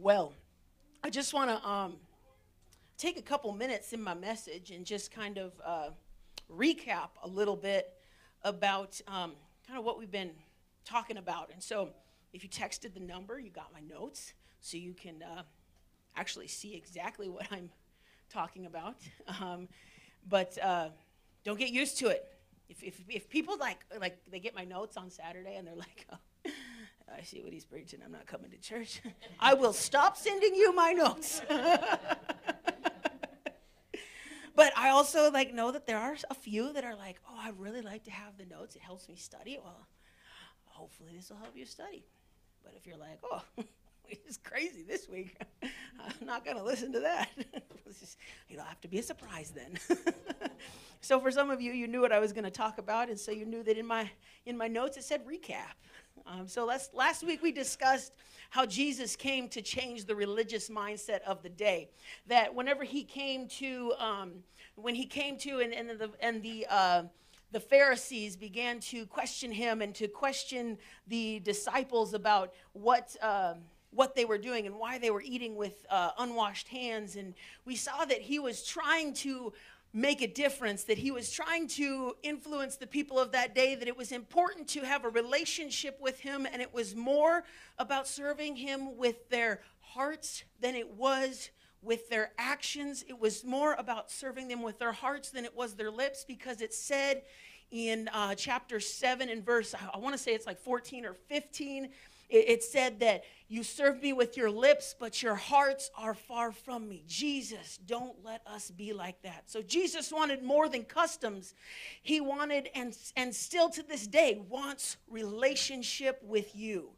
well, I just want to um, take a couple minutes in my message and just kind of uh, recap a little bit about um, kind of what we've been talking about. And so, if you texted the number, you got my notes, so you can uh, actually see exactly what I'm talking about. Um, but uh, don't get used to it. If, if, if people like like they get my notes on Saturday and they're like, oh, I see what he's preaching. I'm not coming to church. I will stop sending you my notes. but I also like know that there are a few that are like, oh, I really like to have the notes. It helps me study. Well, hopefully this will help you study. But if you're like, oh, it's crazy this week, I'm not going to listen to that. It'll have to be a surprise then. so for some of you, you knew what I was going to talk about, and so you knew that in my in my notes it said recap. Um, so last, last week we discussed how Jesus came to change the religious mindset of the day. That whenever he came to, um, when he came to, and, and the, and the, uh, the Pharisees began to question him and to question the disciples about what. Uh, what they were doing and why they were eating with uh, unwashed hands. And we saw that he was trying to make a difference, that he was trying to influence the people of that day, that it was important to have a relationship with him, and it was more about serving him with their hearts than it was with their actions. It was more about serving them with their hearts than it was their lips, because it said in uh, chapter 7 and verse, I want to say it's like 14 or 15, it, it said that you serve me with your lips, but your hearts are far from me. Jesus, don't let us be like that. So Jesus wanted more than customs. He wanted, and, and still to this day, wants relationship with you.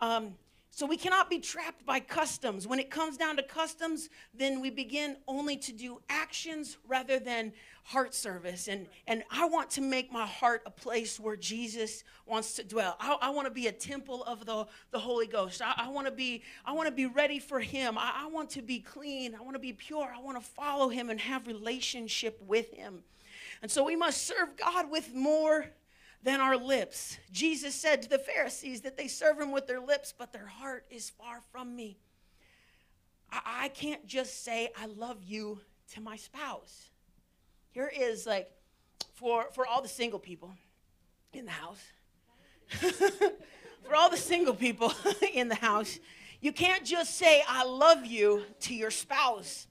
Um, so we cannot be trapped by customs. When it comes down to customs, then we begin only to do actions rather than heart service. And, and I want to make my heart a place where Jesus wants to dwell. I, I want to be a temple of the, the Holy Ghost. I, I want to be, I want to be ready for him. I, I want to be clean. I want to be pure. I want to follow him and have relationship with him. And so we must serve God with more than our lips. Jesus said to the Pharisees that they serve him with their lips, but their heart is far from me. I, I can't just say, I love you to my spouse. Here is like, for, for all the single people in the house, for all the single people in the house, you can't just say, I love you to your spouse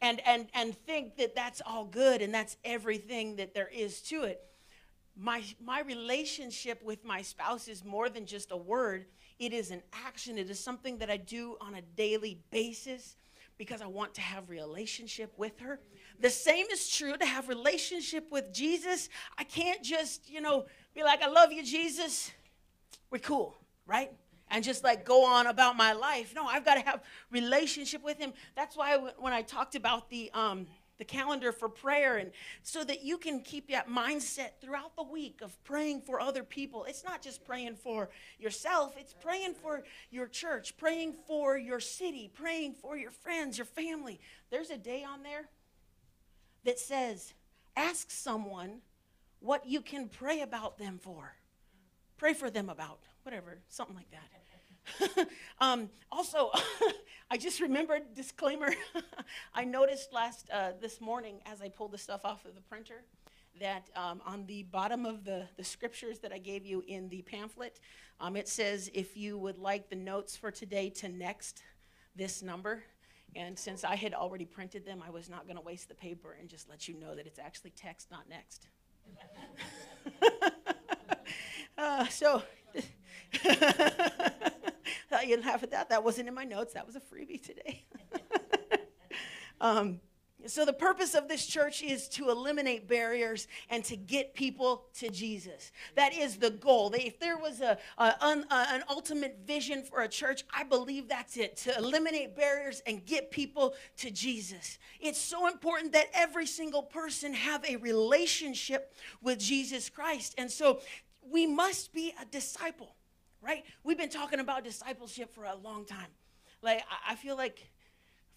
and, and, and think that that's all good and that's everything that there is to it my, my relationship with my spouse is more than just a word, it is an action. It is something that I do on a daily basis because I want to have relationship with her. The same is true to have relationship with Jesus. I can't just, you know, be like, I love you, Jesus. We're cool, right? And just like go on about my life. No, I've got to have relationship with him. That's why when I talked about the um, the calendar for prayer and so that you can keep that mindset throughout the week of praying for other people it's not just praying for yourself it's praying for your church praying for your city praying for your friends your family there's a day on there that says ask someone what you can pray about them for pray for them about whatever something like that um, also, I just remembered disclaimer. I noticed last uh, this morning as I pulled the stuff off of the printer that um, on the bottom of the, the scriptures that I gave you in the pamphlet, um, it says if you would like the notes for today to next this number. And since I had already printed them, I was not going to waste the paper and just let you know that it's actually text, not next. uh, so. you'd laugh at that. That wasn't in my notes. That was a freebie today. um, So, the purpose of this church is to eliminate barriers and to get people to Jesus. That is the goal. If there was a, a, an, an ultimate vision for a church, I believe that's it to eliminate barriers and get people to Jesus. It's so important that every single person have a relationship with Jesus Christ. And so, we must be a disciple, right? We've been talking about discipleship for a long time. Like, I feel like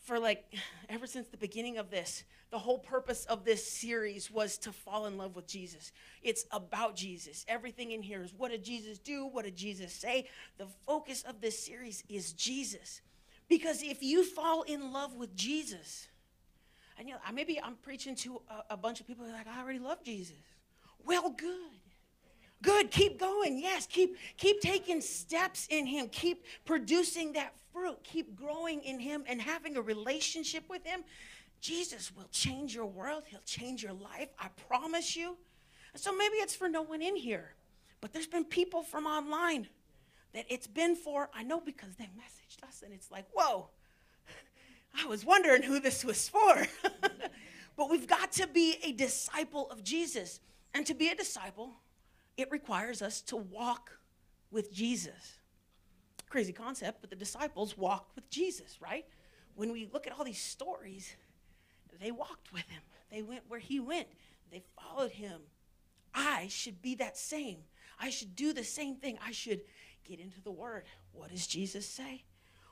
for like ever since the beginning of this the whole purpose of this series was to fall in love with jesus. It's about jesus. Everything in here is what did jesus do? What did jesus say? The focus of this series is jesus. Because if you fall in love with jesus and you know maybe i'm preaching to a, a bunch of people like i already love jesus. Well good good keep going yes keep keep taking steps in him keep producing that fruit keep growing in him and having a relationship with him. Jesus will change your world he'll change your life i promise you. So maybe it's for no one in here but there's been people from online that it's been for i know because they messaged us and it's like whoa i was wondering who this was for. But we've got to be a disciple of jesus. And to be a disciple it requires us to walk with Jesus. Crazy concept, but the disciples walked with Jesus, right? When we look at all these stories, they walked with him. They went where he went. They followed him. I should be that same. I should do the same thing. I should get into the word. What does Jesus say?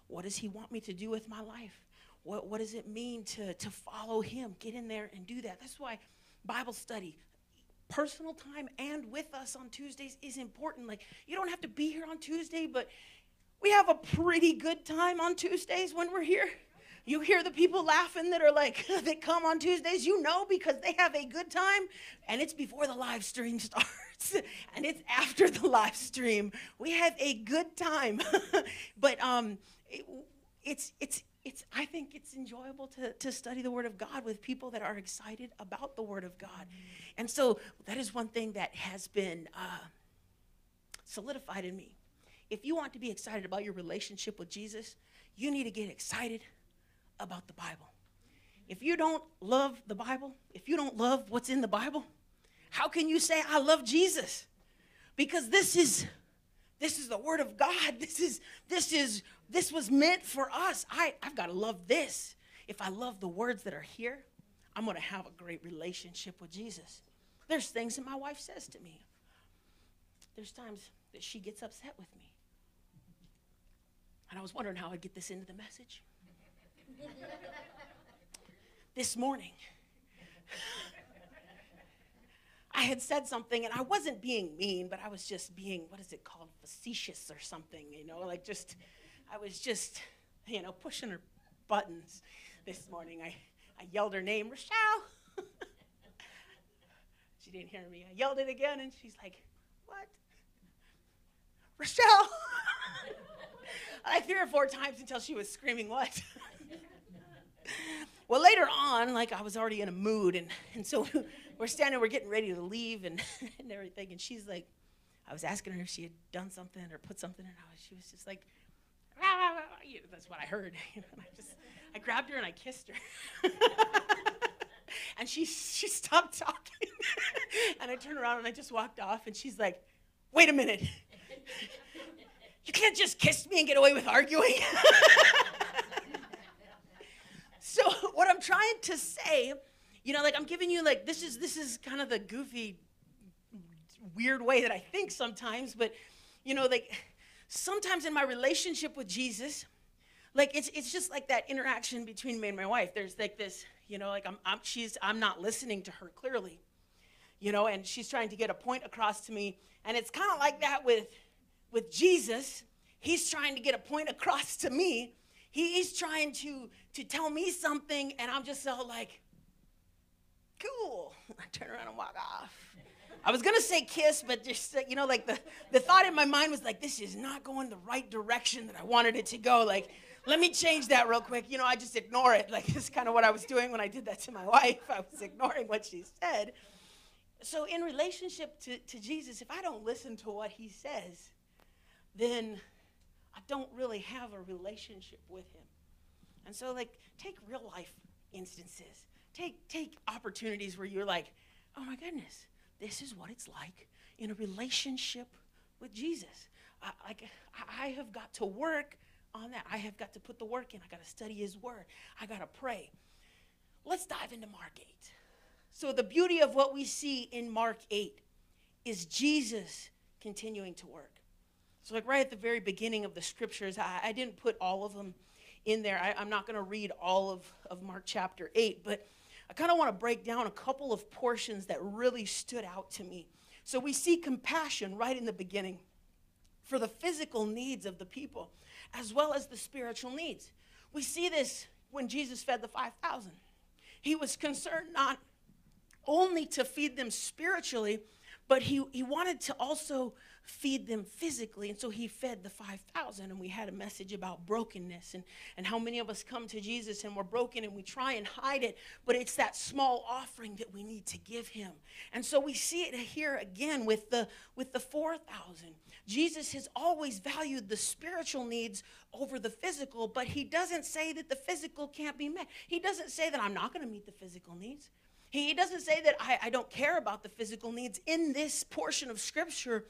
What does he want me to do with my life? What, what does it mean to, to follow him? Get in there and do that. That's why Bible study, personal time and with us on Tuesdays is important. Like, you don't have to be here on Tuesday, but we have a pretty good time on Tuesdays when we're here. You hear the people laughing that are like, that come on Tuesdays, you know, because they have a good time, and it's before the live stream starts, and it's after the live stream. We have a good time, but um, it, it's it's it's i think it's enjoyable to, to study the word of god with people that are excited about the word of god. And so that is one thing that has been uh, solidified in me. If you want to be excited about your relationship with jesus you need to get excited about the bible. If you don't love the bible if you don't love what's in the bible how can you say i love jesus because this is this is the word of god this is this is this was meant for us. I, I've got to love this. If I love the words that are here, I'm going to have a great relationship with Jesus. There's things that my wife says to me. There's times that she gets upset with me. And I was wondering how I'd get this into the message. this morning, I had said something and I wasn't being mean, but I was just being, what is it called, facetious or something, you know, like just I was just, you know, pushing her buttons this morning. I, I yelled her name, Rochelle. she didn't hear me. I yelled it again, and she's like, What? Rochelle. like three or four times until she was screaming, What? well, later on, like I was already in a mood, and, and so we're standing, we're getting ready to leave and, and everything, and she's like, I was asking her if she had done something or put something, and she was just like, "You." that's what I heard. and I just, I grabbed her and I kissed her. and she, she stopped talking. and I turned around and I just walked off, and she's like, wait a minute. You can't just kiss me and get away with arguing. so what I'm trying to say, you know, like I'm giving you like this is this is kind of the goofy, weird way that I think sometimes, but you know, like sometimes in my relationship with Jesus, like it's it's just like that interaction between me and my wife. There's like this, you know, like I'm, I'm she's I'm not listening to her clearly, you know, and she's trying to get a point across to me, and it's kind of like that with with Jesus. He's trying to get a point across to me. He's trying to to tell me something, and I'm just so like, cool. I turn around and walk off. I was gonna say kiss, but just uh, you know, like the the thought in my mind was like, this is not going the right direction that I wanted it to go. Like, let me change that real quick. You know, I just ignore it. Like, this is kind of what I was doing when I did that to my wife. I was ignoring what she said. So, in relationship to, to Jesus, if I don't listen to what he says, then I don't really have a relationship with him. And so, like, take real life instances take take opportunities where you're like, oh my goodness, this is what it's like in a relationship with Jesus. I, like I have got to work on that. I have got to put the work in. I got to study His Word. I got to pray. Let's dive into Mark 8. So, the beauty of what we see in Mark 8 is Jesus continuing to work. So, like right at the very beginning of the scriptures, I, I didn't put all of them in there. I, am not going to read all of, of Mark chapter 8, but I kind of want to break down a couple of portions that really stood out to me. So, we see compassion right in the beginning for the physical needs of the people as well as the spiritual needs. We see this when Jesus fed the 5,000. He was concerned not only to feed them spiritually, but he, he wanted to also feed them physically. And so he fed the 5,000. And we had a message about brokenness and, and how many of us come to Jesus and we're broken and we try and hide it. But it's that small offering that we need to give him. And so we see it here again with the, with the 4,000. Jesus has always valued the spiritual needs over the physical, but he doesn't say that the physical can't be met. He doesn't say that I'm not going to meet the physical needs. He doesn't say that I, I don't care about the physical needs. In this portion of scripture,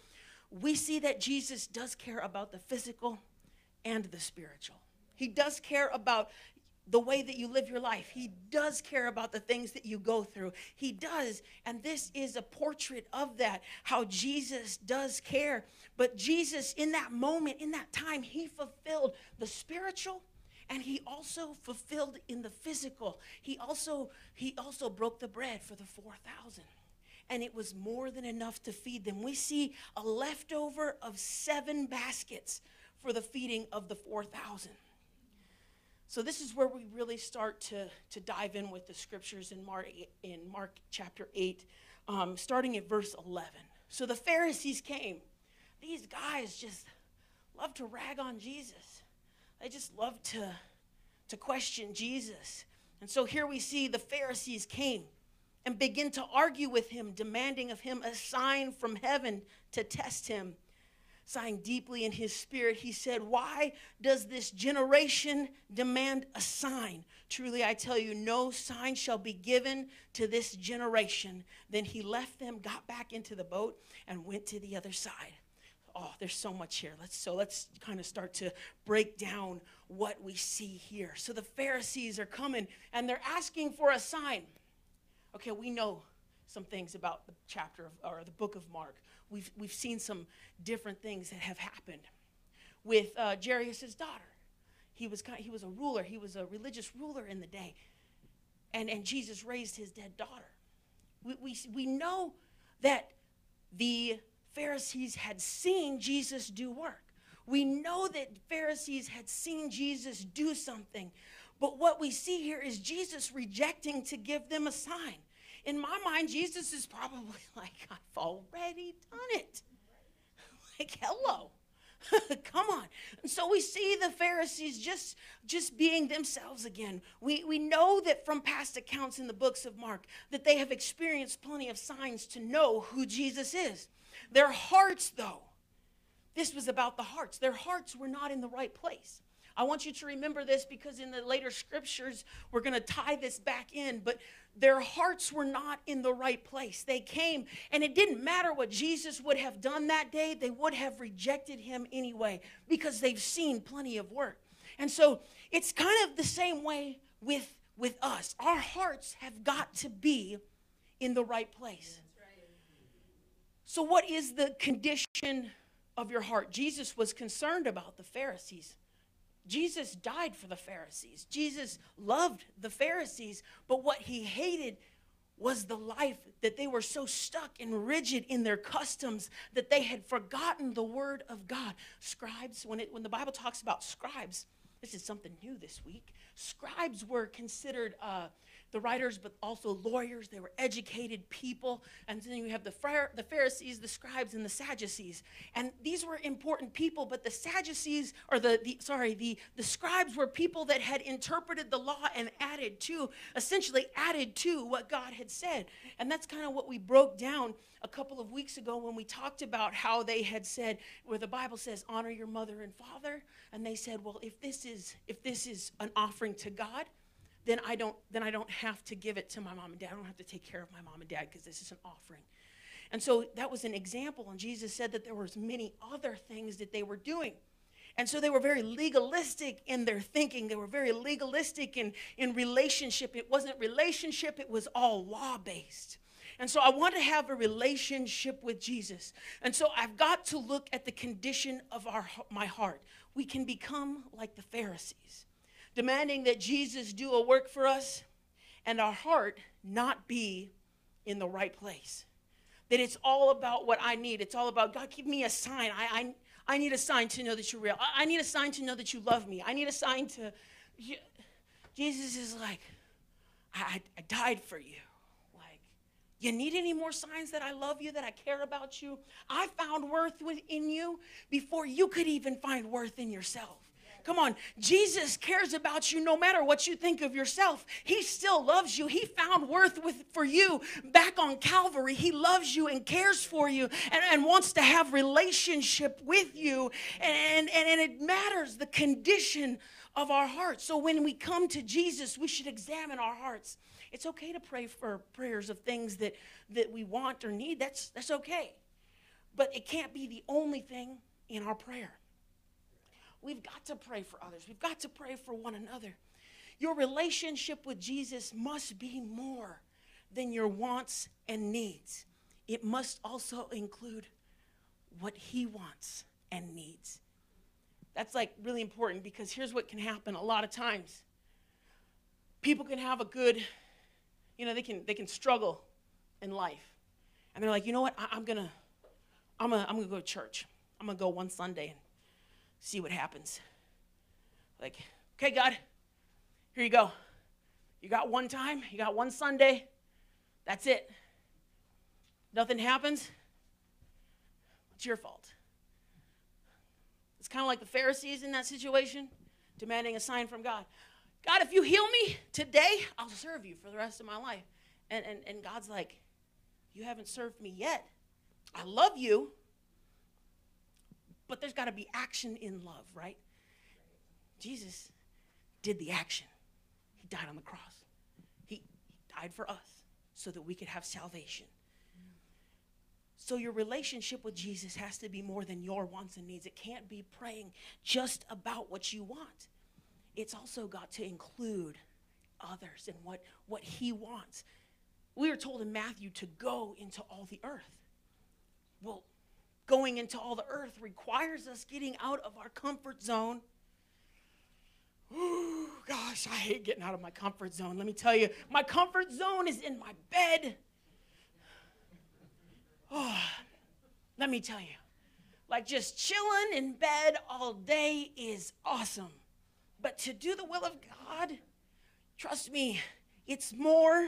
we see that Jesus does care about the physical and the spiritual. He does care about the way that you live your life. He does care about the things that you go through. He does. And this is a portrait of that, how Jesus does care. But Jesus, in that moment, in that time, he fulfilled the spiritual and he also fulfilled in the physical. He also he also broke the bread for the 4,000 and it was more than enough to feed them. We see a leftover of seven baskets for the feeding of the 4,000. So this is where we really start to, to dive in with the scriptures in Mark, in Mark chapter 8, um, starting at verse 11. So the Pharisees came. These guys just love to rag on Jesus. They just love to, to question Jesus. And so here we see the Pharisees came and begin to argue with him, demanding of him a sign from heaven to test him. Sighing deeply in his spirit, he said, Why does this generation demand a sign? Truly, I tell you, no sign shall be given to this generation. Then he left them, got back into the boat, and went to the other side. Oh, there's so much here. Let's so let's kind of start to break down what we see here. So the Pharisees are coming and they're asking for a sign. Okay, we know some things about the chapter of, or the book of Mark. We've, we've seen some different things that have happened. With uh, Jairus' daughter, he was, he was a ruler, he was a religious ruler in the day. And, and Jesus raised his dead daughter. We, we, we know that the Pharisees had seen Jesus do work. We know that Pharisees had seen Jesus do something. But what we see here is Jesus rejecting to give them a sign. In my mind, Jesus is probably like, I've already done it. like, hello. Come on. And so we see the Pharisees just, just being themselves again. We, we know that from past accounts in the books of Mark that they have experienced plenty of signs to know who Jesus is. Their hearts, though, this was about the hearts. Their hearts were not in the right place. I want you to remember this because in the later scriptures, we're going to tie this back in. But their hearts were not in the right place. They came, and it didn't matter what Jesus would have done that day, they would have rejected him anyway because they've seen plenty of work. And so it's kind of the same way with, with us. Our hearts have got to be in the right place. So, what is the condition of your heart? Jesus was concerned about the Pharisees. Jesus died for the Pharisees. Jesus loved the Pharisees, but what he hated was the life that they were so stuck and rigid in their customs that they had forgotten the word of God. Scribes, when, it, when the Bible talks about scribes, this is something new this week. Scribes were considered uh, the writers, but also lawyers. They were educated people. And then you have the, the Pharisees, the scribes, and the Sadducees. And these were important people, but the Sadducees, or the, the sorry, the, the scribes were people that had interpreted the law and added to, essentially added to what God had said. And that's kind of what we broke down a couple of weeks ago when we talked about how they had said, where the Bible says, honor your mother and father. And they said, well, if this is if this is an offering to God, then I don't then I don't have to give it to my mom and dad. I don't have to take care of my mom and dad because this is an offering. And so that was an example and Jesus said that there was many other things that they were doing. And so they were very legalistic in their thinking. They were very legalistic in, in relationship. It wasn't relationship, it was all law based. And so I want to have a relationship with Jesus. And so I've got to look at the condition of our, my heart. We can become like the Pharisees, demanding that Jesus do a work for us and our heart not be in the right place. That it's all about what I need. It's all about, God, give me a sign. I, I, I need a sign to know that you're real. I, I need a sign to know that you love me. I need a sign to. Jesus is like, I, I died for you. Like, you need any more signs that I love you, that I care about you? I found worth within you before you could even find worth in yourself. Come on, Jesus cares about you no matter what you think of yourself. He still loves you. He found worth with, for you back on Calvary. He loves you and cares for you and, and wants to have relationship with you. And, and, and it matters the condition of our hearts. So when we come to Jesus, we should examine our hearts. It's okay to pray for prayers of things that, that we want or need. That's, that's okay. But it can't be the only thing in our prayer. We've got to pray for others. We've got to pray for one another. Your relationship with Jesus must be more than your wants and needs. It must also include what he wants and needs. That's like really important because here's what can happen a lot of times. People can have a good, you know, they can they can struggle in life. And they're like, you know what, I, am gonna I'm gonna I'm gonna go to church. I'm gonna go one Sunday and see what happens. Like, okay, God, here you go. You got one time, you got one Sunday, that's it. Nothing happens, it's your fault. It's kind of like the Pharisees in that situation, demanding a sign from God. God, if you heal me today, I'll serve you for the rest of my life. And, and, and God's like, You haven't served me yet. I love you, but there's got to be action in love, right? Jesus did the action. He died on the cross. He, he died for us so that we could have salvation. So your relationship with Jesus has to be more than your wants and needs. It can't be praying just about what you want. It's also got to include others and what, what he wants. We are told in Matthew to go into all the earth. Well, going into all the earth requires us getting out of our comfort zone. Ooh, gosh, I hate getting out of my comfort zone. Let me tell you, my comfort zone is in my bed. Oh, let me tell you, like just chilling in bed all day is awesome. But to do the will of God, trust me, it's more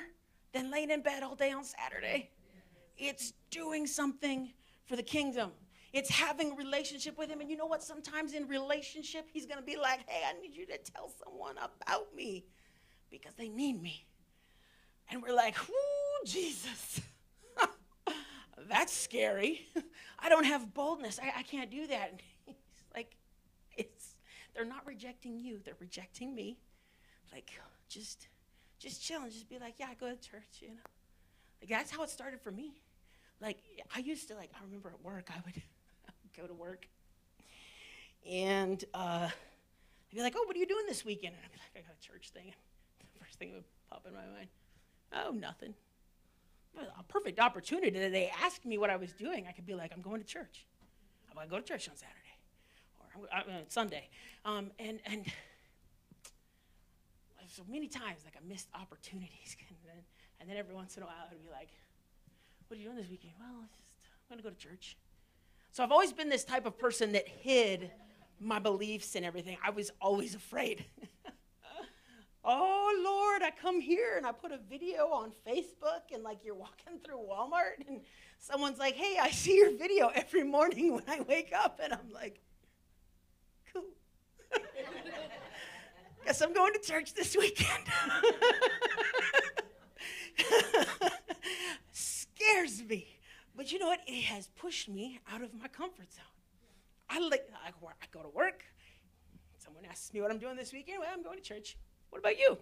than laying in bed all day on Saturday. It's doing something for the kingdom. It's having a relationship with him. And you know what? Sometimes in relationship, he's going to be like, hey, I need you to tell someone about me because they need me. And we're like, whoo, Jesus. That's scary. I don't have boldness. I, I can't do that. And he's like, it's they're not rejecting you, they're rejecting me. Like, just just chill and just be like, yeah, I go to church, you know. Like that's how it started for me. Like I used to like I remember at work I would go to work and uh, I'd be like, oh, what are you doing this weekend? And I'd be like, I got a church thing. The first thing that would pop in my mind, oh, nothing. A perfect opportunity that they asked me what I was doing. I could be like, I'm going to church. I'm going to go to church on Saturday or uh, Sunday. Um, and, and so many times, like I missed opportunities. And then, and then every once in a while, I'd be like, what are you doing this weekend? Well, just, I'm going to go to church. So I've always been this type of person that hid my beliefs and everything. I was always afraid. oh, Lord, I come here and I put a video on Facebook and like you're walking through Walmart and someone's like, hey, I see your video every morning when I wake up. And I'm like, cool. Guess I'm going to church this weekend. scares me. But you know what? It has pushed me out of my comfort zone. I, like, I, I go to work. Someone asks me what I'm doing this weekend. Well, I'm going to church. What about you?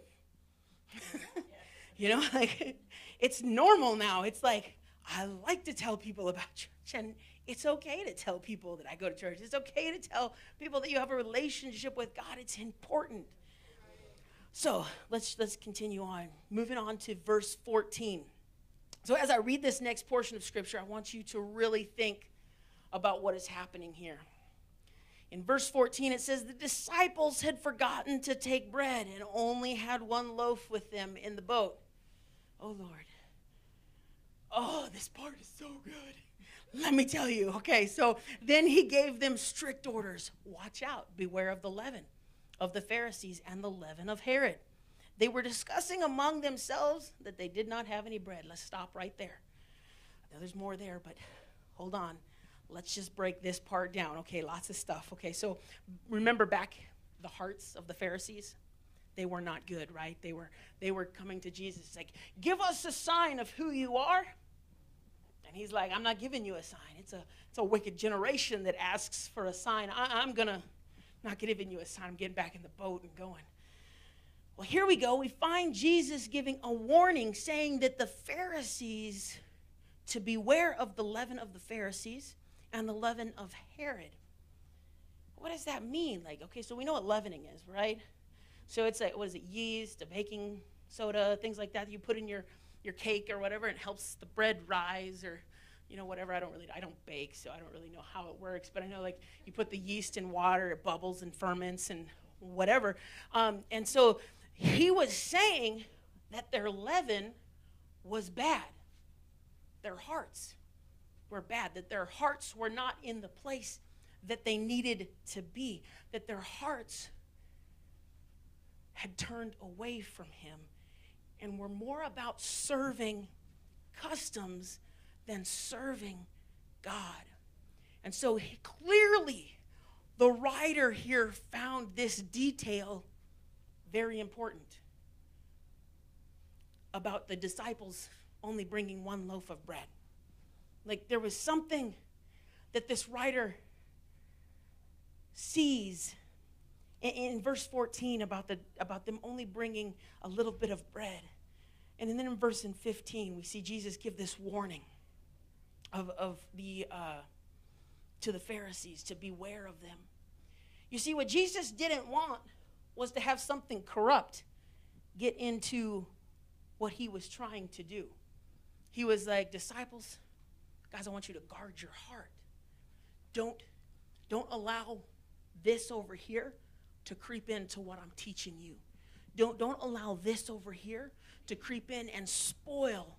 you know, like it's normal now. It's like I like to tell people about church, and it's okay to tell people that I go to church. It's okay to tell people that you have a relationship with God. It's important. So let's let's continue on. Moving on to verse 14. So as I read this next portion of scripture, I want you to really think about what is happening here. In verse 14, it says, The disciples had forgotten to take bread and only had one loaf with them in the boat. Oh, Lord. Oh, this part is so good. Let me tell you. Okay, so then he gave them strict orders Watch out, beware of the leaven of the Pharisees and the leaven of Herod. They were discussing among themselves that they did not have any bread. Let's stop right there. Now, there's more there, but hold on. Let's just break this part down. Okay, lots of stuff. Okay, so remember back the hearts of the Pharisees? They were not good, right? They were they were coming to Jesus like, "Give us a sign of who you are." And he's like, "I'm not giving you a sign. It's a it's a wicked generation that asks for a sign. I, I'm gonna not giving you a sign. I'm getting back in the boat and going." Well, here we go. We find Jesus giving a warning saying that the Pharisees to beware of the leaven of the Pharisees and the leaven of Herod. What does that mean? Like, okay, so we know what leavening is, right? So it's like, what is it, yeast, a baking soda, things like that, that you put in your, your cake or whatever, and it helps the bread rise or, you know, whatever. I don't really, I don't bake, so I don't really know how it works, but I know like you put the yeast in water, it bubbles and ferments and whatever. Um, and so he was saying that their leaven was bad, their hearts were bad, that their hearts were not in the place that they needed to be, that their hearts had turned away from him and were more about serving customs than serving God. And so he, clearly, the writer here found this detail very important about the disciples only bringing one loaf of bread. Like there was something that this writer sees in, in, verse 14 about, the, about them only bringing a little bit of bread. And then in verse 15, we see Jesus give this warning of, of the, uh, to the Pharisees to beware of them. You see, what Jesus didn't want was to have something corrupt get into what he was trying to do. He was like, disciples, guys, I want you to guard your heart. Don't, don't allow this over here to creep into what I'm teaching you. Don't, don't allow this over here to creep in and spoil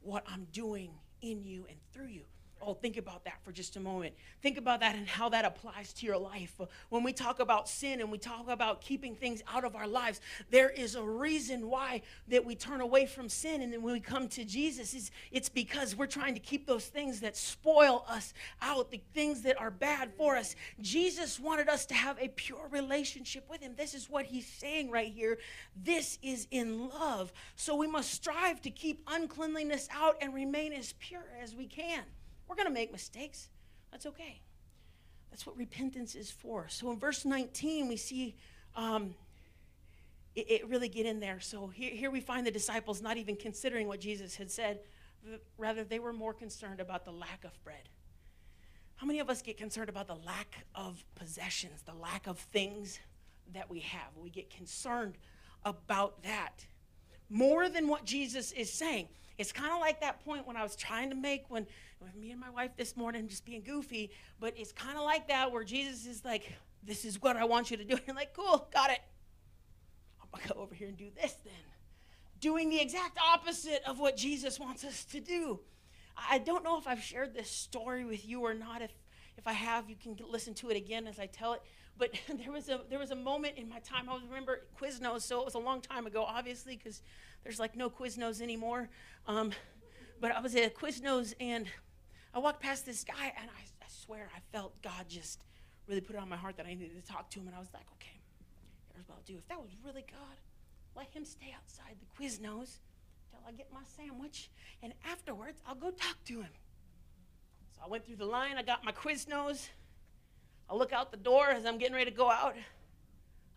what I'm doing in you and through you. Oh, think about that for just a moment. Think about that and how that applies to your life. When we talk about sin and we talk about keeping things out of our lives, there is a reason why that we turn away from sin and then when we come to Jesus, it's, it's because we're trying to keep those things that spoil us out, the things that are bad for us. Jesus wanted us to have a pure relationship with him. This is what he's saying right here. This is in love. So we must strive to keep uncleanliness out and remain as pure as we can. We're going to make mistakes. That's okay. That's what repentance is for. So in verse 19, we see um, it, it, really get in there. So here, here we find the disciples not even considering what Jesus had said. Rather, they were more concerned about the lack of bread. How many of us get concerned about the lack of possessions, the lack of things that we have? We get concerned about that more than what Jesus is saying. It's kind of like that point when I was trying to make when, when me and my wife this morning just being goofy, but it's kind of like that where Jesus is like, This is what I want you to do. And you're like, Cool, got it. I'm going to go over here and do this then. Doing the exact opposite of what Jesus wants us to do. I don't know if I've shared this story with you or not. If, if I have, you can listen to it again as I tell it. But there was a there was a moment in my time. I remember Quiznos, so it was a long time ago, obviously, because there's like no Quiznos anymore. Um, but I was at Quiznos and I walked past this guy and I, I swear I felt God just really put it on my heart that I needed to talk to him. And I was like, okay, here's what I'll do. If that was really God, let him stay outside the Quiznos till I get my sandwich. And afterwards, I'll go talk to him. So I went through the line. I got my Quiznos. I look out the door as I'm getting ready to go out.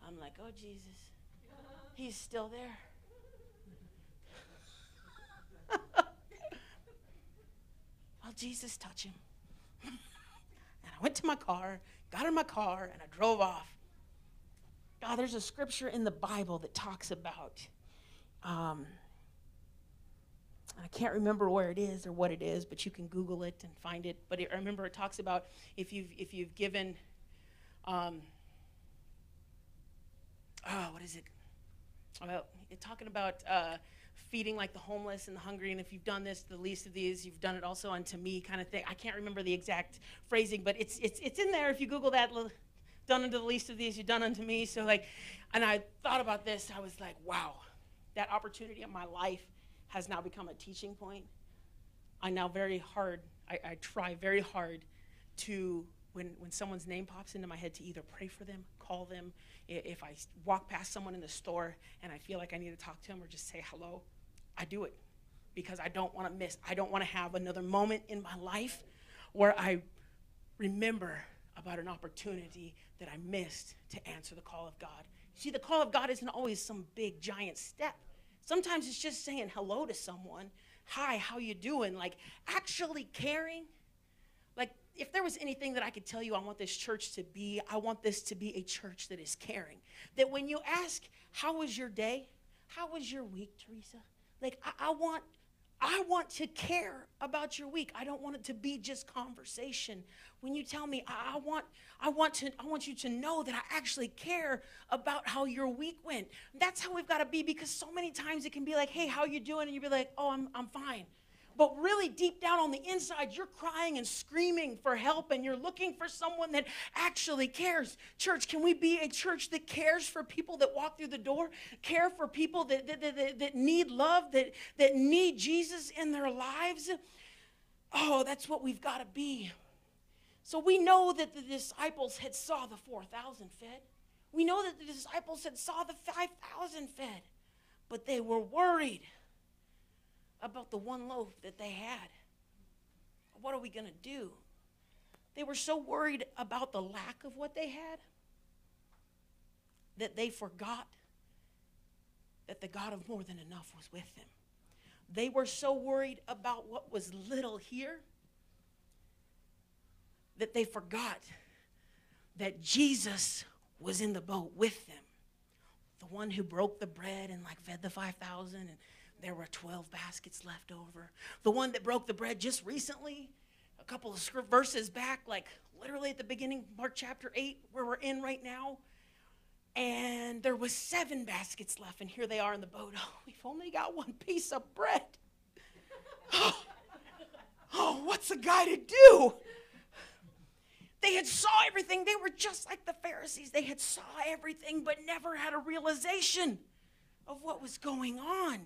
I'm like, oh, Jesus, he's still there. I'll Jesus touch him. and I went to my car, got in my car, and I drove off. God, there's a scripture in the Bible that talks about, um, I can't remember where it is or what it is, but you can Google it and find it. But it, I remember it talks about if you've if you've given, um, oh, what is it? It's talking about uh, feeding like the homeless and the hungry, and if you've done this, the least of these, you've done it also unto me, kind of thing. I can't remember the exact phrasing, but it's it's it's in there. If you Google that, done unto the least of these, you've done unto me. So like, and I thought about this. I was like, wow, that opportunity in my life has now become a teaching point. I now very hard. I, I try very hard to when when someone's name pops into my head to either pray for them, call them. If I walk past someone in the store and I feel like I need to talk to them or just say hello, I do it because I don't want to miss. I don't want to have another moment in my life where I remember about an opportunity that I missed to answer the call of God. See, the call of God isn't always some big giant step. Sometimes it's just saying hello to someone. Hi, how you doing? Like actually caring. If there was anything that I could tell you I want this church to be, I want this to be a church that is caring. That when you ask, how was your day? How was your week, Teresa? Like I, I want I want to care about your week. I don't want it to be just conversation. When you tell me, I, want, I want to, I want you to know that I actually care about how your week went. That's how we've got to be because so many times it can be like, hey, how you doing? And you be like, oh, I'm, I'm fine but really deep down on the inside, you're crying and screaming for help and you're looking for someone that actually cares. Church, can we be a church that cares for people that walk through the door, care for people that, that, that, that need love, that, that need Jesus in their lives? Oh, that's what we've got to be. So we know that the disciples had saw the 4,000 fed. We know that the disciples had saw the 5,000 fed, but they were worried about the one loaf that they had. What are we going to do? They were so worried about the lack of what they had that they forgot that the God of more than enough was with them. They were so worried about what was little here that they forgot that Jesus was in the boat with them. The one who broke the bread and like fed the 5,000 and there were 12 baskets left over. The one that broke the bread just recently, a couple of verses back, like literally at the beginning, Mark chapter 8, where we're in right now. And there was seven baskets left, and here they are in the boat. Oh, we've only got one piece of bread. Oh, oh what's a guy to do? They had saw everything. They were just like the Pharisees. They had saw everything, but never had a realization of what was going on.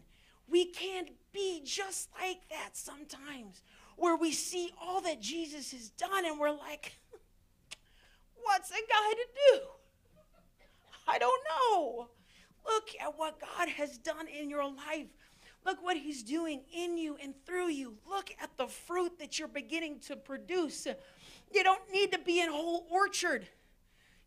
We can't be just like that sometimes, where we see all that Jesus has done and we're like, what's a guy to do? I don't know. Look at what God has done in your life. Look what He's doing in you and through you. Look at the fruit that you're beginning to produce. You don't need to be in a whole orchard.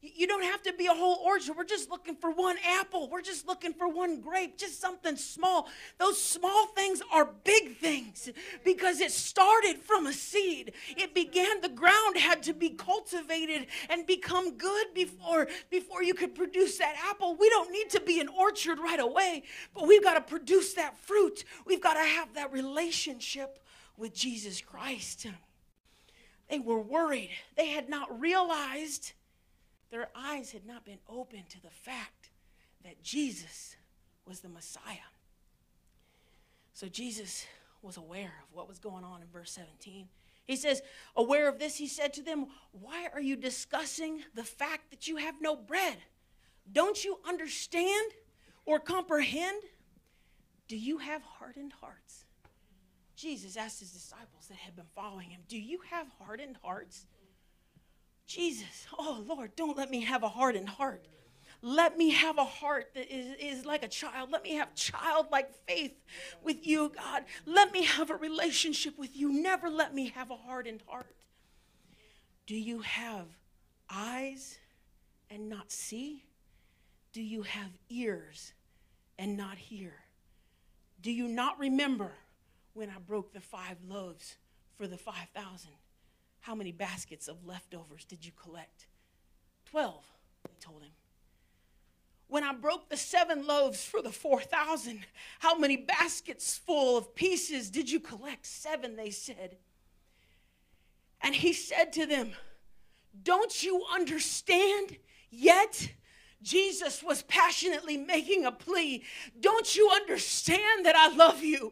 You don't have to be a whole orchard. We're just looking for one apple. We're just looking for one grape, just something small. Those small things are big things because it started from a seed. It began, the ground had to be cultivated and become good before, before you could produce that apple. We don't need to be an orchard right away, but we've got to produce that fruit. We've got to have that relationship with Jesus Christ. They were worried. They had not realized their eyes had not been opened to the fact that Jesus was the Messiah. So Jesus was aware of what was going on in verse 17. He says, Aware of this, he said to them, Why are you discussing the fact that you have no bread? Don't you understand or comprehend? Do you have hardened hearts? Jesus asked his disciples that had been following him, Do you have hardened hearts? Jesus, oh Lord, don't let me have a hardened heart. Let me have a heart that is, is like a child. Let me have childlike faith with you, God. Let me have a relationship with you. Never let me have a hardened heart. Do you have eyes and not see? Do you have ears and not hear? Do you not remember when I broke the five loaves for the 5,000, how many baskets of leftovers did you collect? 12, they told him. When I broke the seven loaves for the 4,000, how many baskets full of pieces did you collect? Seven, they said. And he said to them, Don't you understand yet? Jesus was passionately making a plea. Don't you understand that I love you?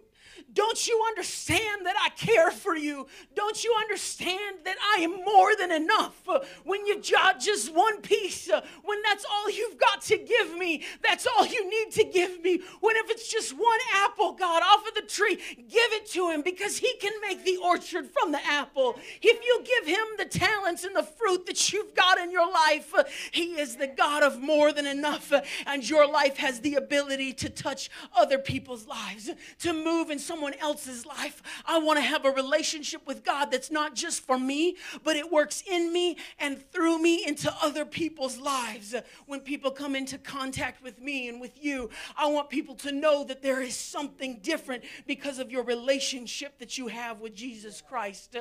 Don't you understand that I care for you? Don't you understand that I am more than enough? When you've got just one piece, when that's all you've got to give me, that's all you need to give me. When if it's just one apple, God, off of the tree, give it to him because he can make the orchard from the apple. If you give him the talents and the fruit that you've got in your life, he is the God of more than enough. And your life has the ability to touch other people's lives, to move in someone else's life. I want to have a relationship with God that's not just for me, but it works in me and through me into other people's lives. When people come into contact with me and with you, I want people to know that there is something different because of your relationship that you have with Jesus Christ.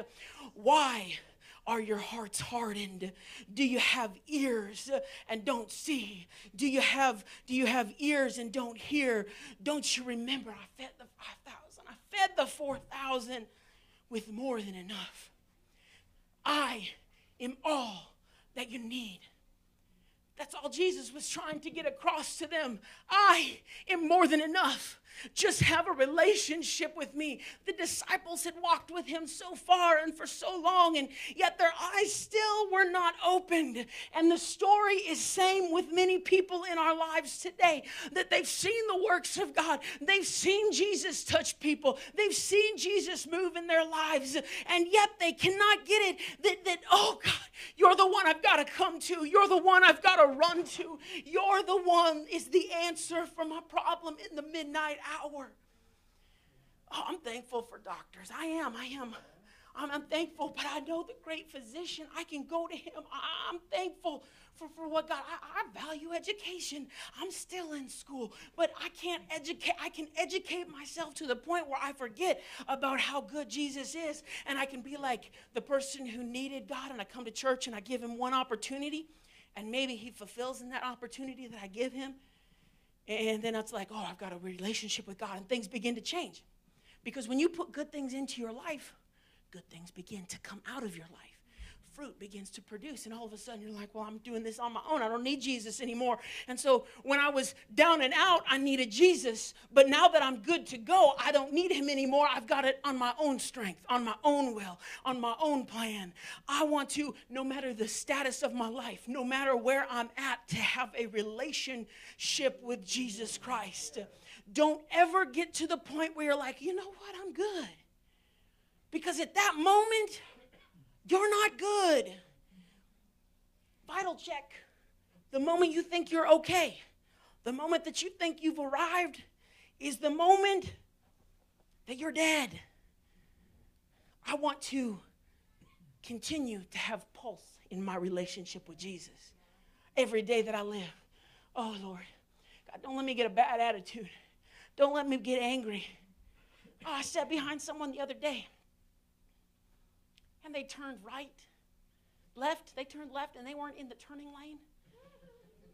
Why? Are your hearts hardened? Do you have ears and don't see? Do you have do you have ears and don't hear? Don't you remember I fed the 5000. Fed the 4000 with more than enough. I am all that you need. That's all Jesus was trying to get across to them. I am more than enough. Just have a relationship with me. The disciples had walked with him so far and for so long, and yet their eyes still were not opened. And the story is same with many people in our lives today that they've seen the works of God. They've seen Jesus touch people. They've seen Jesus move in their lives, and yet they cannot get it that, that oh God, you're the one I've got to come to. You're the one I've got to run to. You're the one is the answer for my problem in the midnight hour. Oh, I'm thankful for doctors. I am. I am. I'm, I'm thankful, but I know the great physician. I can go to him. I, am thankful for, for what God, I, I value education. I'm still in school, but I can't educate, I can educate myself to the point where I forget about how good Jesus is. And I can be like the person who needed God, and I come to church and I give him one opportunity, and maybe he fulfills in that opportunity that I give him. And then it's like, oh, I've got a relationship with God, and things begin to change. Because when you put good things into your life, good things begin to come out of your life. Fruit begins to produce, and all of a sudden you're like, Well, I'm doing this on my own. I don't need Jesus anymore. And so when I was down and out, I needed Jesus. But now that I'm good to go, I don't need him anymore. I've got it on my own strength, on my own will, on my own plan. I want to, no matter the status of my life, no matter where I'm at, to have a relationship with Jesus Christ. Don't ever get to the point where you're like, You know what? I'm good. Because at that moment, you're not good. Vital check. The moment you think you're okay, the moment that you think you've arrived, is the moment that you're dead. I want to continue to have pulse in my relationship with Jesus every day that I live. Oh, Lord. God, don't let me get a bad attitude. Don't let me get angry. Oh, I sat behind someone the other day and they turned right, left, they turned left, and they weren't in the turning lane.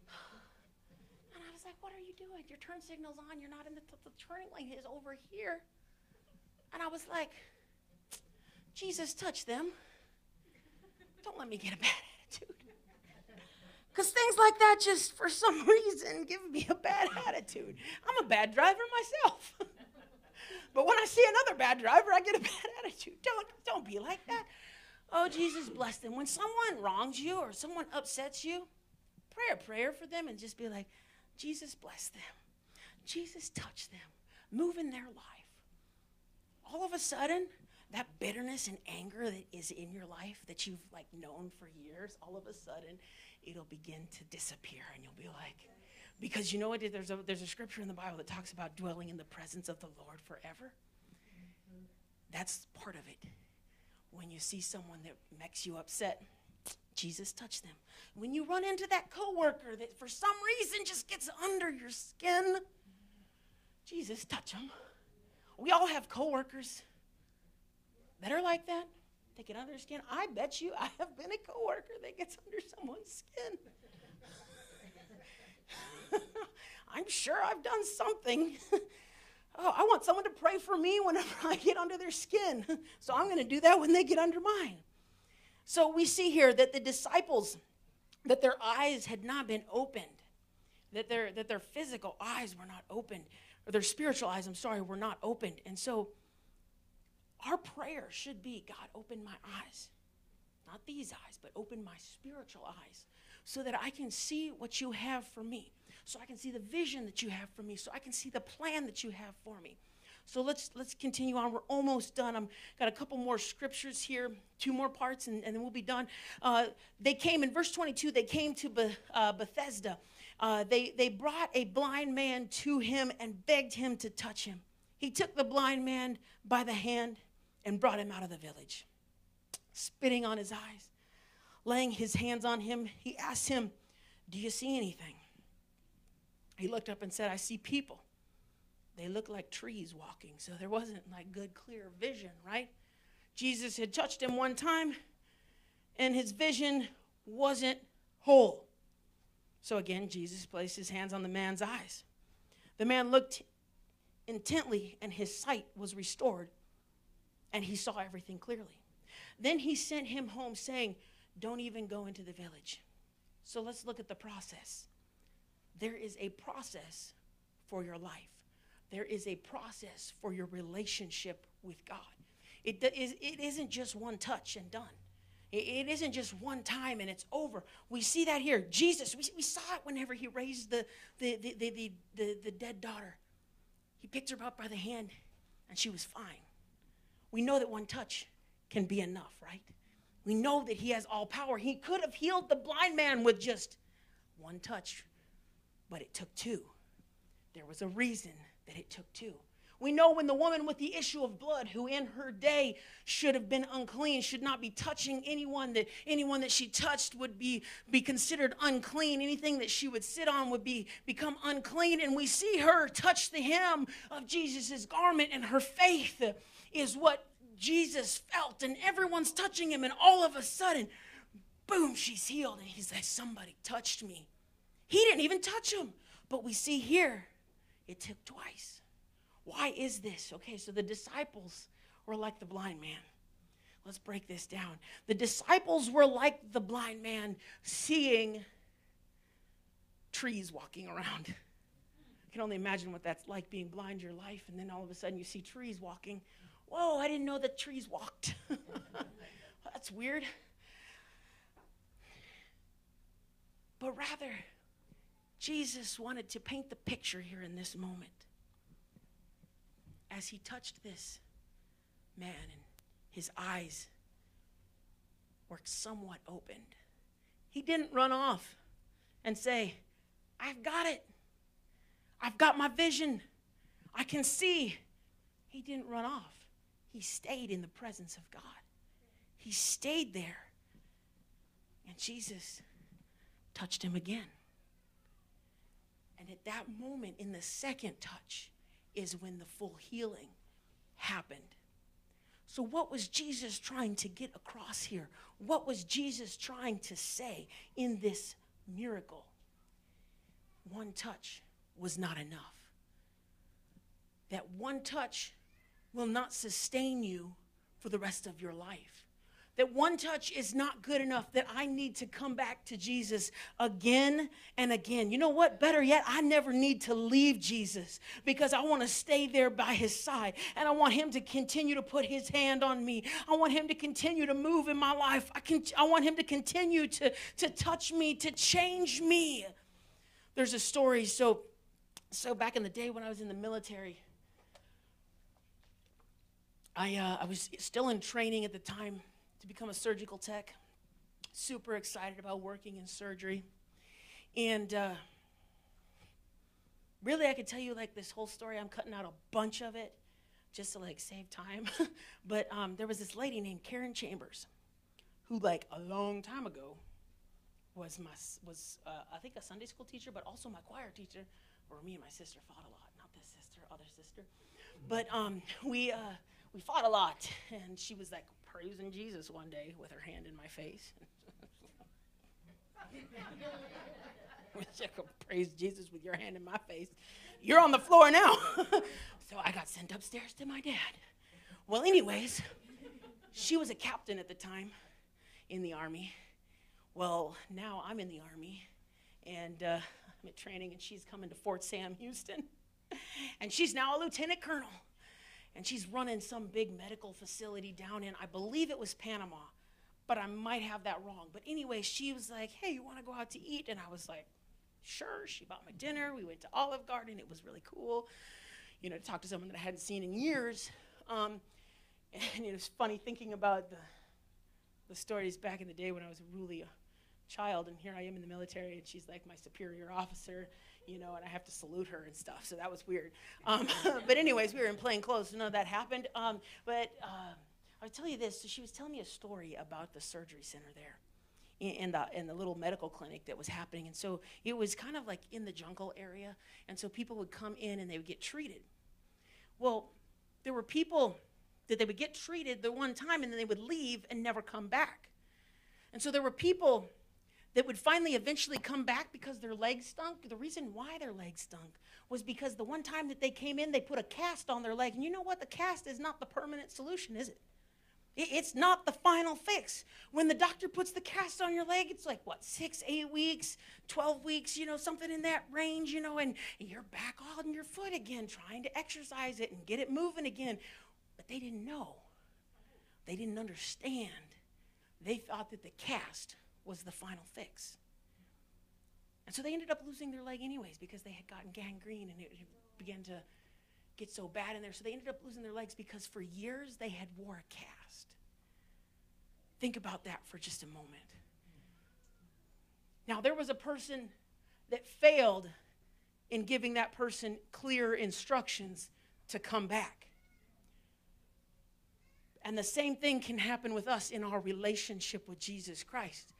And I was like, What are you doing? Your turn signal's on, you're not in the, t- the turning lane, is over here. And I was like, Jesus, touch them. Don't let me get a bad attitude. Because things like that just, for some reason, give me a bad attitude. I'm a bad driver myself. but when I see another bad driver, I get a bad attitude. Don't, don't be like that. Oh, Jesus, bless them. When someone wrongs you or someone upsets you, pray a prayer for them and just be like, Jesus, bless them. Jesus, touch them. Move in their life. All of a sudden, that bitterness and anger that is in your life that you've like known for years, all of a sudden, it'll begin to disappear and you'll be like, because you know what? There's a, there's a scripture in the Bible that talks about dwelling in the presence of the Lord forever. That's part of it. When you see someone that makes you upset, Jesus touch them. When you run into that coworker that for some reason just gets under your skin, Jesus touch them. We all have coworkers. that are like that? They get under skin. I bet you I have been a coworker that gets under someone's skin. I'm sure I've done something. oh, I want someone to pray for me whenever I get under their skin. So I'm going to do that when they get under mine. So we see here that the disciples, that their eyes had not been opened, that their, that their physical eyes were not opened, or their spiritual eyes, I'm sorry, were not opened. And so our prayer should be God, open my eyes. Not these eyes, but open my spiritual eyes so that I can see what you have for me so I can see the vision that you have for me, so I can see the plan that you have for me. So let's let's continue on. We're almost done. I'm got a couple more scriptures here, two more parts, and, and then we'll be done. Uh, they came in verse 22. They came to Be, uh, Bethesda. Uh, they they brought a blind man to him and begged him to touch him. He took the blind man by the hand and brought him out of the village, spitting on his eyes, laying his hands on him. He asked him, "Do you see anything?" He looked up and said, I see people. They look like trees walking. So there wasn't like good, clear vision, right? Jesus had touched him one time, and his vision wasn't whole. So again, Jesus placed his hands on the man's eyes. The man looked intently, and his sight was restored, and he saw everything clearly. Then he sent him home, saying, Don't even go into the village. So let's look at the process there is a process for your life. There is a process for your relationship with God. It, is, it isn't just one touch and done. It, isn't just one time and it's over. We see that here. Jesus, we, we saw it whenever he raised the, the, the, the, the, the, the dead daughter. He picked her up by the hand and she was fine. We know that one touch can be enough, right? We know that he has all power. He could have healed the blind man with just one touch but it took two. There was a reason that it took two. We know when the woman with the issue of blood, who in her day should have been unclean, should not be touching anyone, that anyone that she touched would be, be considered unclean. Anything that she would sit on would be become unclean. And we see her touch the hem of Jesus' garment, and her faith is what Jesus felt. And everyone's touching him, and all of a sudden, boom, she's healed. And he's like, Somebody touched me. He didn't even touch him. But we see here, it took twice. Why is this? Okay, so the disciples were like the blind man. Let's break this down. The disciples were like the blind man seeing trees walking around. I can only imagine what that's like being blind your life, and then all of a sudden you see trees walking. Whoa, I didn't know that trees walked. that's weird. But rather, Jesus wanted to paint the picture here in this moment. As he touched this man and his eyes were somewhat opened, he didn't run off and say, I've got it. I've got my vision. I can see. He didn't run off. He stayed in the presence of God. He stayed there. And Jesus touched him again. And at that moment, in the second touch, is when the full healing happened. So, what was Jesus trying to get across here? What was Jesus trying to say in this miracle? One touch was not enough. That one touch will not sustain you for the rest of your life that one touch is not good enough, that I need to come back to Jesus again and again. You know what? Better yet, I never need to leave Jesus because I want to stay there by his side and I want him to continue to put his hand on me. I want him to continue to move in my life. I, can, I want him to continue to, to touch me, to change me. There's a story. So, so back in the day when I was in the military, I, uh, I was still in training at the time to become a surgical tech. Super excited about working in surgery. And uh, really, I could tell you like this whole story. I'm cutting out a bunch of it just to like save time. but um, there was this lady named Karen Chambers who, like, a long time ago, was my was uh, I think a Sunday school teacher, but also my choir teacher. Or me and my sister fought a lot. Not this sister, other sister. But um, we uh, we fought a lot. And she was like praising Jesus one day with her hand in my face. Wish I could praise Jesus with your hand in my face. You're on the floor now. so I got sent upstairs to my dad. Well, anyways, she was a captain at the time in the army. Well, now I'm in the army and uh, I'm at training, and she's coming to Fort Sam, Houston. and she's now a lieutenant colonel. And she's running some big medical facility down in, I believe it was Panama, but I might have that wrong. But anyway, she was like, hey, you want to go out to eat? And I was like, sure. She bought my dinner. We went to Olive Garden. It was really cool, you know, to talk to someone that I hadn't seen in years. Um, and it was funny thinking about the, the stories back in the day when I was really a child, and here I am in the military, and she's like my superior officer, you know, and I have to salute her and stuff. So that was weird. Um, but anyways, we were in plain clothes, none of that happened. Um, but uh, I'll tell you this. So she was telling me a story about the surgery center there in the in the little medical clinic that was happening and so it was kind of like in the jungle area and so people would come in and they would get treated well there were people that they would get treated the one time and then they would leave and never come back and so there were people that would finally eventually come back because their legs stunk the reason why their legs stunk was because the one time that they came in they put a cast on their leg and you know what the cast is not the permanent solution is it it's not the final fix. When the doctor puts the cast on your leg, it's like, what, six, eight weeks, 12 weeks, you know, something in that range, you know, and, you're back on your foot again, trying to exercise it and get it moving again. But they didn't know. They didn't understand. They thought that the cast was the final fix. And so they ended up losing their leg anyways because they had gotten gangrene and it began to get so bad in there. So they ended up losing their legs because for years they had wore a cast. Think about that for just a moment. Now, there was a person that failed in giving that person clear instructions to come back. And the same thing can happen with us in our relationship with Jesus Christ,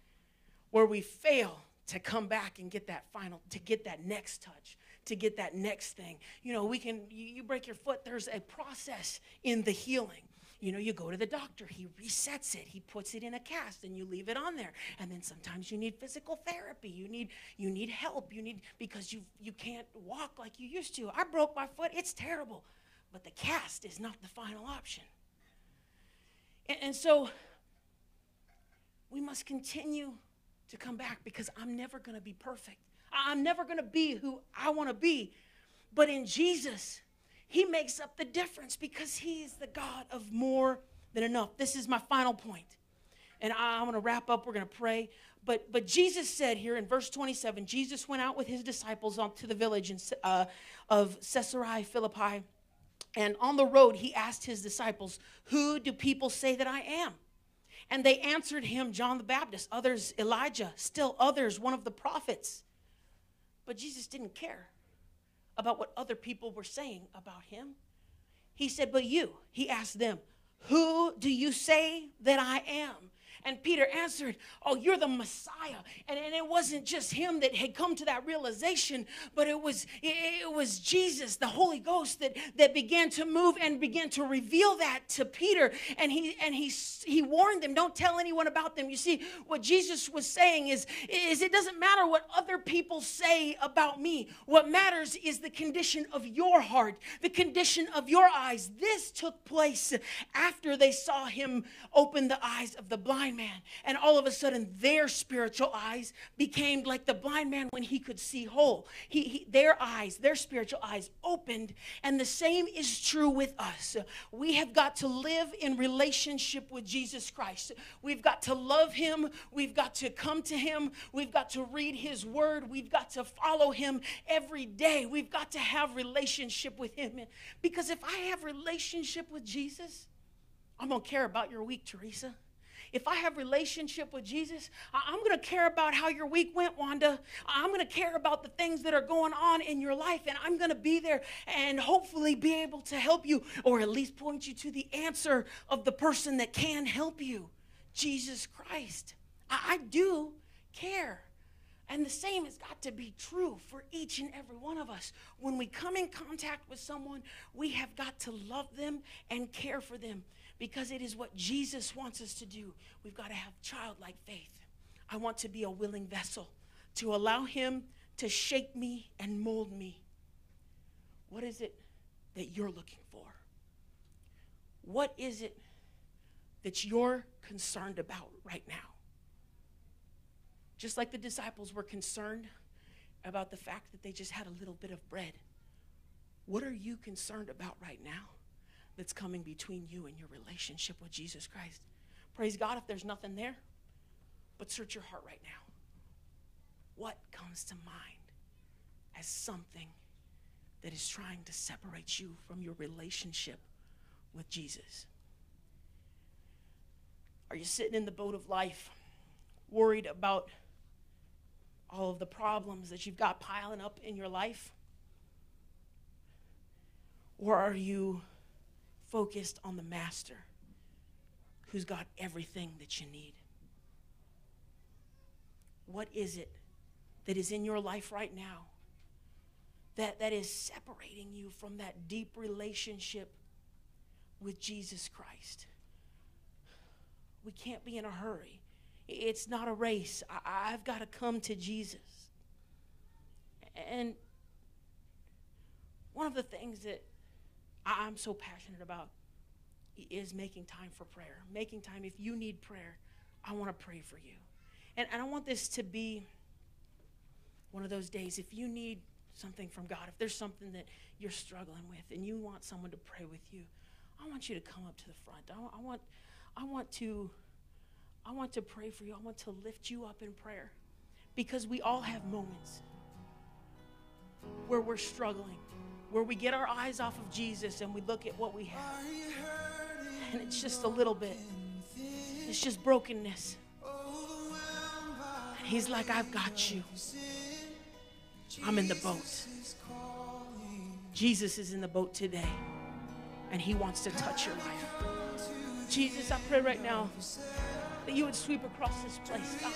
where we fail to come back and get that final, to get that next touch, to get that next thing. You know, we can, you, you break your foot, there's a process in the healing. You know, you go to the doctor, he resets it, he puts it in a cast, and you leave it on there. And then sometimes you need physical therapy. You need you need help. You need because you you can't walk like you used to. I broke my foot. It's terrible, but the cast is not the final option. And, and so we must continue to come back because I'm never going to be perfect. I'm never going to be who I want to be. But in Jesus, He makes up the difference because He is the God of more than enough. This is my final point. And I'm going to wrap up. We're going to pray. But, but Jesus said here in verse 27 Jesus went out with his disciples up to the village in, uh, of Caesarea Philippi. And on the road, he asked his disciples, Who do people say that I am? And they answered him, John the Baptist, others, Elijah, still others, one of the prophets. But Jesus didn't care about what other people were saying about him. He said, But you, he asked them, Who do you say that I am? And Peter answered, Oh, you're the Messiah. And, and it wasn't just him that had come to that realization, but it was it, was Jesus, the Holy Ghost, that, that began to move and began to reveal that to Peter. And he and he he warned them, don't tell anyone about them. You see, what Jesus was saying is, is it doesn't matter what other people say about me. What matters is the condition of your heart, the condition of your eyes. This took place after they saw him open the eyes of the blind man. And all of a sudden, their spiritual eyes became like the blind man when he could see whole. He, he, their eyes, their spiritual eyes opened. And the same is true with us. We have got to live in relationship with Jesus Christ. We've got to love him. We've got to come to him. We've got to read his word. We've got to follow him every day. We've got to have relationship with him. Because if I have relationship with Jesus, I'm going to care about your week, Teresa. If I have relationship with Jesus, I'm going to care about how your week went, Wanda. I'm going to care about the things that are going on in your life, and I'm going to be there and hopefully be able to help you or at least point you to the answer of the person that can help you Jesus Christ. I, do care. And the same has got to be true for each and every one of us. When we come in contact with someone, we have got to love them and care for them because it is what Jesus wants us to do. We've got to have childlike faith. I want to be a willing vessel to allow Him to shape me and mold me. What is it that you're looking for? What is it that you're concerned about right now? Just like the disciples were concerned about the fact that they just had a little bit of bread. What are you concerned about right now that's coming between you and your relationship with Jesus Christ? Praise God if there's nothing there, but search your heart right now. What comes to mind as something that is trying to separate you from your relationship with Jesus? Are you sitting in the boat of life, worried about all of the problems that you've got piling up in your life? Or are you focused on the Master who's got everything that you need? What is it that is in your life right now that, that is separating you from that deep relationship with Jesus Christ? We can't be in a hurry. It's not a race. I, have got to come to Jesus. And one of the things that I'm so passionate about is making time for prayer. Making time, if you need prayer, I want to pray for you. And, and I want this to be one of those days. If you need something from God, if there's something that you're struggling with and you want someone to pray with you, I want you to come up to the front. I, I want, I want to I want to pray for you. I want to lift you up in prayer because we all have moments where we're struggling, where we get our eyes off of Jesus and we look at what we have. And it's just a little bit, it's just brokenness. And He's like, I've got you. I'm in the boat. Jesus is in the boat today, and He wants to touch your life. Jesus, I pray right now that you would sweep across this place, God.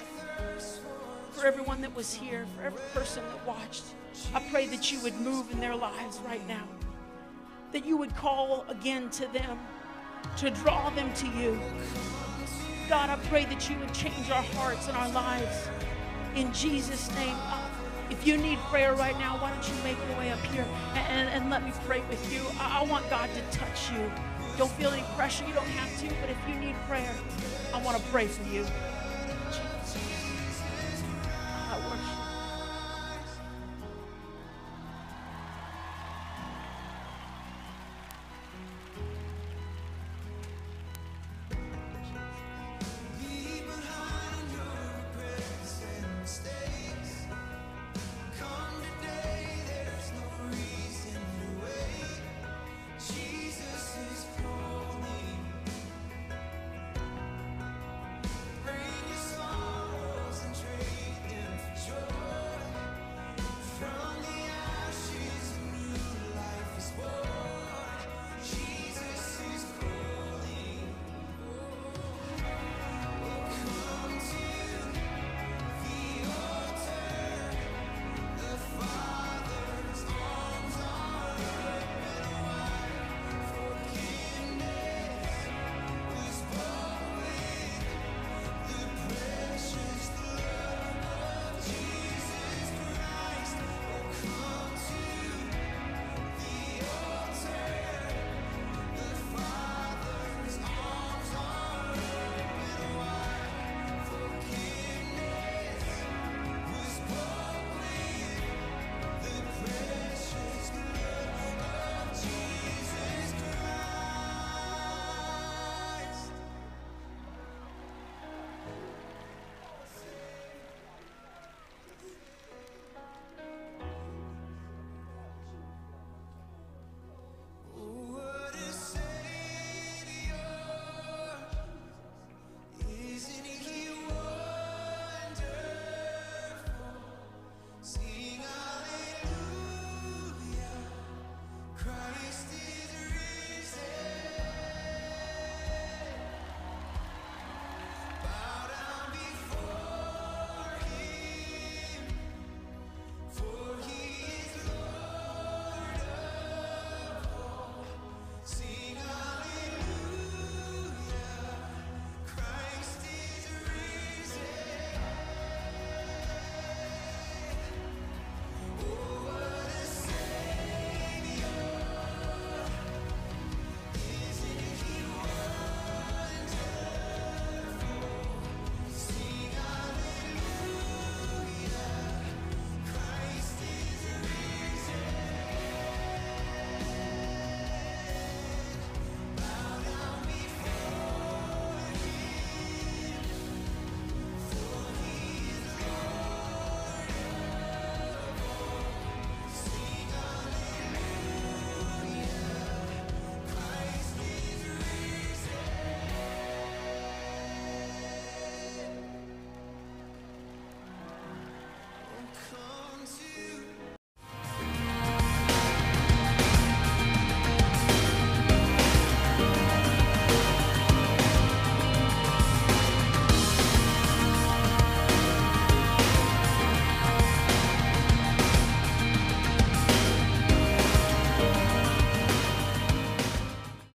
For everyone that was here, for every person that watched, I pray that you would move in their lives right now. That you would call again to them, to draw them to you. God, I pray that you would change our hearts and our lives. In Jesus' name. Uh, if you need prayer right now, why don't you make your way up here and, and, and let me pray with you? I, I want God to touch you. Don't feel any pressure. You don't have to, but if you need prayer, I want to pray for you.